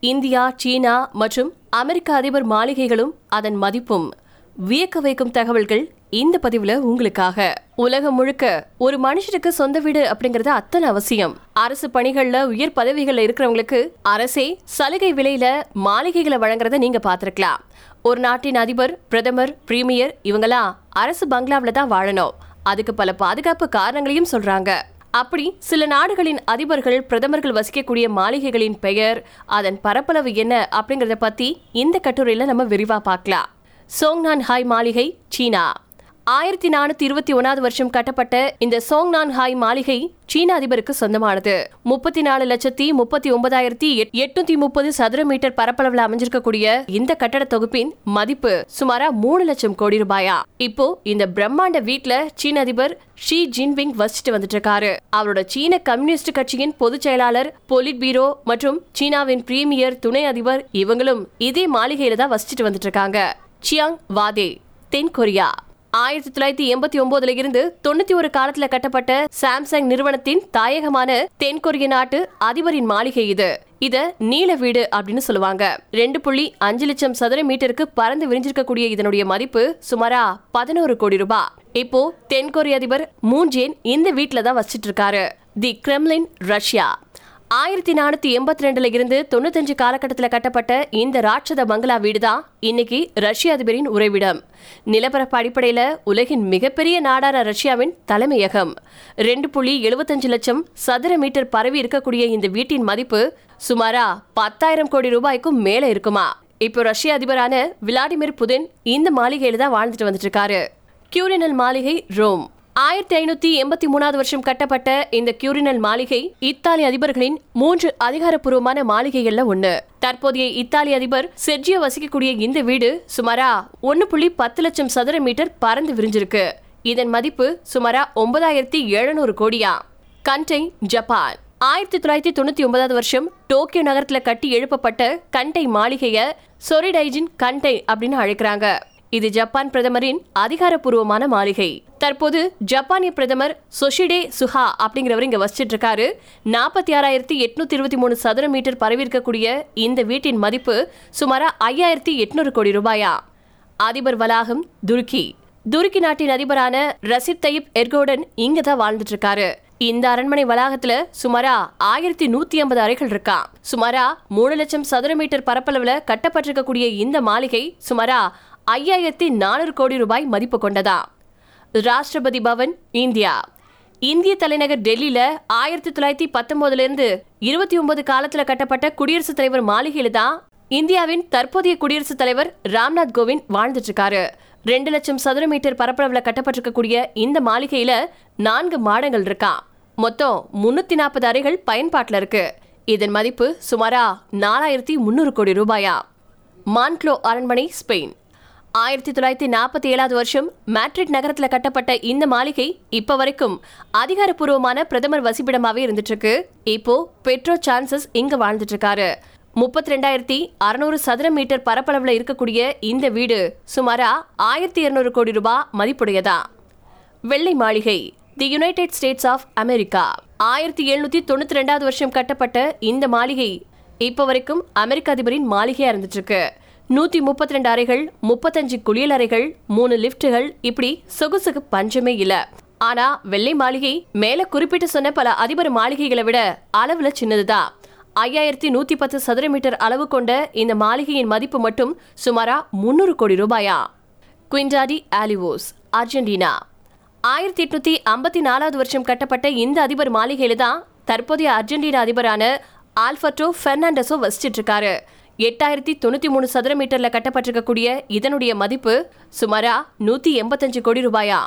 India சீனா மற்றும் அமெரிக்க அதிபர் மாளிகைகளும் அதன் மதிப்பும். வியக்க வைக்கும் தகவல்கள் இந்த பதிவுல உங்களுக்காக. உலகம் முழுக்க ஒரு மனுஷனுக்கு சொந்த வீடு அப்படிங்கறது அத்தனை அவசியம். அரசு பணிகள்ல உயர் பதவிகள்ல இருக்கிறவங்களுக்கு அரசே சலுகை விலையில மாளிகைகளை வழங்குறத நீங்க பாத்திருக்கலாம் ஒரு நாட்டின் அதிபர் பிரதமர் பிரீமியர் இவங்கெல்லாம் அரசு பங்களாவில தான் வாழணும். அதுக்கு பல பாதுகாப்பு காரணங்களையும் சொல்றாங்க. அப்படி சில நாடுகளின் அதிபர்கள் பிரதமர்கள் வசிக்கக்கூடிய மாளிகைகளின் பெயர் அதன் பரப்பளவு என்ன அப்படிங்கறத பத்தி இந்த கட்டுரையில நம்ம விரிவா பார்க்கலாம். சோங்னான் ஹாய் மாளிகை சீனா. ஆயிரத்தி நானூத்தி இருபத்தி ஒன்னாவது வருஷம் கட்டப்பட்ட இந்த சோங்நான் ஹாய் மாளிகை சீன அதிபருக்கு சொந்தமானது. முப்பத்தி நாலு லட்சத்தி முப்பத்தி ஒன்பதாயிரத்தி எட்நூத்தி முப்பது சதுர மீட்டர் பரப்பளவில் அமைஞ்சிருக்கக்கூடிய இந்த கட்டட தொகுப்பின் மதிப்பு சுமாரா மூணு லட்சம் கோடி ரூபாயா. இப்போ இந்த பிரம்மாண்ட வீட்ல சீன அதிபர் ஷி ஜின்பிங் வசிச்சுட்டு வந்துட்டு இருக்காரு அவரோட சீன கம்யூனிஸ்ட் கட்சியின் பொதுச் செயலாளர் பொலிட் பீரோ மற்றும் சீனாவின் பிரீமியர் துணை அதிபர் இவங்களும் இதே மாளிகையில தான் வசிச்சுட்டு வந்துட்டு இருக்காங்க சியாங் வாதே தென் கொரியா ஆயிரத்தி தொள்ளாயிரத்தி எண்பத்தி ஒன்பதுல இருந்து தொண்ணூத்தி ஒரு காலத்துல கட்டப்பட்ட சாம்சங் நிறுவனத்தின் தாயகமான தென்கொரிய நாட்டு அதிபரின் மாளிகை இது. இத நீல வீடு அப்படின்னு சொல்லுவாங்க. ரெண்டு புள்ளி அஞ்சு லட்சம் சதுர மீட்டருக்கு பறந்து விரிஞ்சிருக்கக்கூடிய இதனுடைய மதிப்பு சுமாரா பதினோரு கோடி ரூபாய் இப்போ தென்கொரிய அதிபர் மூன்ஜேன் இந்த வீட்டுல தான் வசிச்சிட்டு இருக்காரு. The Kremlin Russia. ஆயிரத்தி நானூத்தி எண்பத்தி ரெண்டுல இருந்து தொண்ணூத்தஞ்சு காலகட்டத்தில் கட்டப்பட்ட இந்த ராட்சத பங்களா வீடு தான் இன்னைக்கு ரஷ்ய அதிபரின் உறைவிடம். நிலப்பரப்பு அடிப்படையில உலகின் மிகப்பெரிய நாடான ரஷ்யாவின் தலைமையகம். ரெண்டு புள்ளி எழுபத்தஞ்சு லட்சம் சதுர மீட்டர் பரவி இருக்கக்கூடிய இந்த வீட்டின் மதிப்பு சுமாரா பத்தாயிரம் கோடி ரூபாய்க்கும் மேல இருக்குமா. இப்போ ரஷ்ய அதிபரான விளாடிமிர் புதின் இந்த மாளிகையில தான் வாழ்ந்துட்டு வந்துட்டு இருக்காரு. கியூரினல் மாளிகை ரோம். ஆயிரத்தி ஐநூத்தி எண்பத்தி மூணாவது வருஷம் கட்டப்பட்ட இந்த கியூரினல் மாளிகை இத்தாலி அதிபர்களின் மூன்று அதிகாரப்பூர்வமான மாளிகைகள்ல ஒண்ணு. தற்போதைய இத்தாலி அதிபர் செர்ஜியோ வசிக்கக்கூடிய இந்த வீடு சுமாரா ஒன்னு புள்ளி பத்து லட்சம் சதுர மீட்டர் பறந்து விரிஞ்சிருக்கு. இதன் மதிப்பு சுமாரா ஒன்பதாயிரத்தி எழுநூறு கோடியா. கண்டை ஜப்பான். ஆயிரத்தி தொள்ளாயிரத்தி தொண்ணூத்தி ஒன்பதாவது வருஷம் டோக்கியோ நகரத்துல கட்டி எழுப்பப்பட்ட கண்டை மாளிகைய சொரிடைஜின் கண்டை அப்படின்னு அழைக்கிறாங்க. இது ஜப்பான் பிரதமரின் அதிகாரப்பூர்வமான மாளிகை. தற்போது ஜப்பானிய பிரதமர் சொஷிடே சுஹா அப்படிங்கிறவர் இங்க வசிச்சிட்டு இருக்காரு நாற்பத்தி ஆறாயிரத்தி எட்நூத்தி இருபத்தி மூணு சதுர மீட்டர் பரவிருக்கக்கூடிய இந்த வீட்டின் மதிப்பு சுமாரா ஐயாயிரத்தி எட்நூறு கோடி ரூபாயா? அதிபர் வளாகம் துருக்கி. துருக்கி நாட்டின் அதிபரான ரசித் தயிப் எர்கோடன் இங்க தான் வாழ்ந்துட்டு இருக்காரு இந்த அரண்மனை வளாகத்துல சுமாரா ஆயிரத்தி நூத்தி ஐம்பது அறைகள் இருக்கா? சுமாரா மூணு லட்சம் சதுர மீட்டர் பரப்பளவுல கட்டப்பட்டிருக்கக்கூடிய இந்த மாளிகை சுமாரா ஐயாயிரத்தி நானூறு கோடி ரூபாய் மதிப்பு கொண்டதா? ராஷ்டிரபதி பவன் இந்தியா. இந்திய தலைநகர் டெல்லியில ஆயிரத்தி தொள்ளாயிரத்தி பத்தொன்பதுல இருந்து இருபத்தி ஒன்பது காலத்துல கட்டப்பட்ட குடியரசுத் தலைவர் மாளிகையில தான் இந்தியாவின் தற்போதைய குடியரசுத் தலைவர் ராம்நாத் கோவிந்த் வாழ்ந்துட்டு இருக்காரு ரெண்டு லட்சம் சதுர மீட்டர் பரப்பளவுல கட்டப்பட்டிருக்கக்கூடிய இந்த மாளிகையில நான்கு மாடங்கள் இருக்கா? மொத்தம் முன்னூத்தி நாற்பது அறைகள் பயன்பாட்டில் இருக்கு. இதன் மதிப்பு சுமாரா நாலாயிரத்தி முன்னூறு கோடி ரூபாயா? மான்க்ளோ அரண்மனை ஸ்பெயின். ஆயிரத்தி தொள்ளாயிரத்தி நாற்பத்தி ஏழாவது வருஷம் மேட்ரிட் நகரத்தில் கட்டப்பட்ட இந்த மாளிகை இப்ப வரைக்கும் அதிகாரப்பூர்வமான பிரதமர் வசிப்பிடமாவே இருந்துட்டு இருக்கு இப்போ பெட்ரோ சான்சஸ் இங்க வாழ்ந்துட்டு இருக்காரு முப்பத்தி ரெண்டாயிரத்தி அறுநூறு சதுர மீட்டர் பரப்பளவுல இருக்கக்கூடிய இந்த வீடு சுமாரா ஆயிரத்தி இருநூறு கோடி ரூபாய் மதிப்புடையதா. வெள்ளை மாளிகை the United States of America ஆயிரத்தி எழுநூத்தி தொண்ணூத்தி ரெண்டாவது வருஷம் கட்டப்பட்ட இந்த மாளிகை இப்ப வரைக்கும் அமெரிக்க அதிபரின் மாளிகையா இருந்துட்டு இருக்கு நூற்றி முப்பத்தி ரெண்டு அறைகள் முப்பத்தஞ்சு குளியல் அறைகள் மூணு லிஃப்ட்டுகள் இப்படி சொகுசுக்கு பஞ்சமே இல்ல. ஆனா வெள்ளை மாளிகை மேல குறிப்பிட்டு சொன்ன பல அதிபர் மாளிகைகளை விட அளவுல சின்னதுதான் ஐயாயிரத்தி நூத்தி பத்து சதுர மீட்டர் அளவு கொண்ட இந்த மாளிகையின் மதிப்பு மட்டும் சுமாரா முன்னூறு கோடி ரூபாயா? Quinta de Olivos Argentina. ஆயிரத்தி எட்நூத்தி ஐம்பத்தி நாலாவது வருஷம் கட்டப்பட்ட இந்த அதிபர் மாளிகையில தான் தற்போதைய அர்ஜென்டினா அதிபரான ஆல்பர்டோ பெர்னாண்டஸோ வசிச்சிட்டு இருக்காரு எட்டாயிரத்தி தொண்ணூத்தி மூணு சதுர மீட்டர்ல கட்டப்பட்டிருக்கக்கூடிய இதனுடைய மதிப்பு சுமாரா நூத்தி எண்பத்தஞ்சு கோடி ரூபாயா?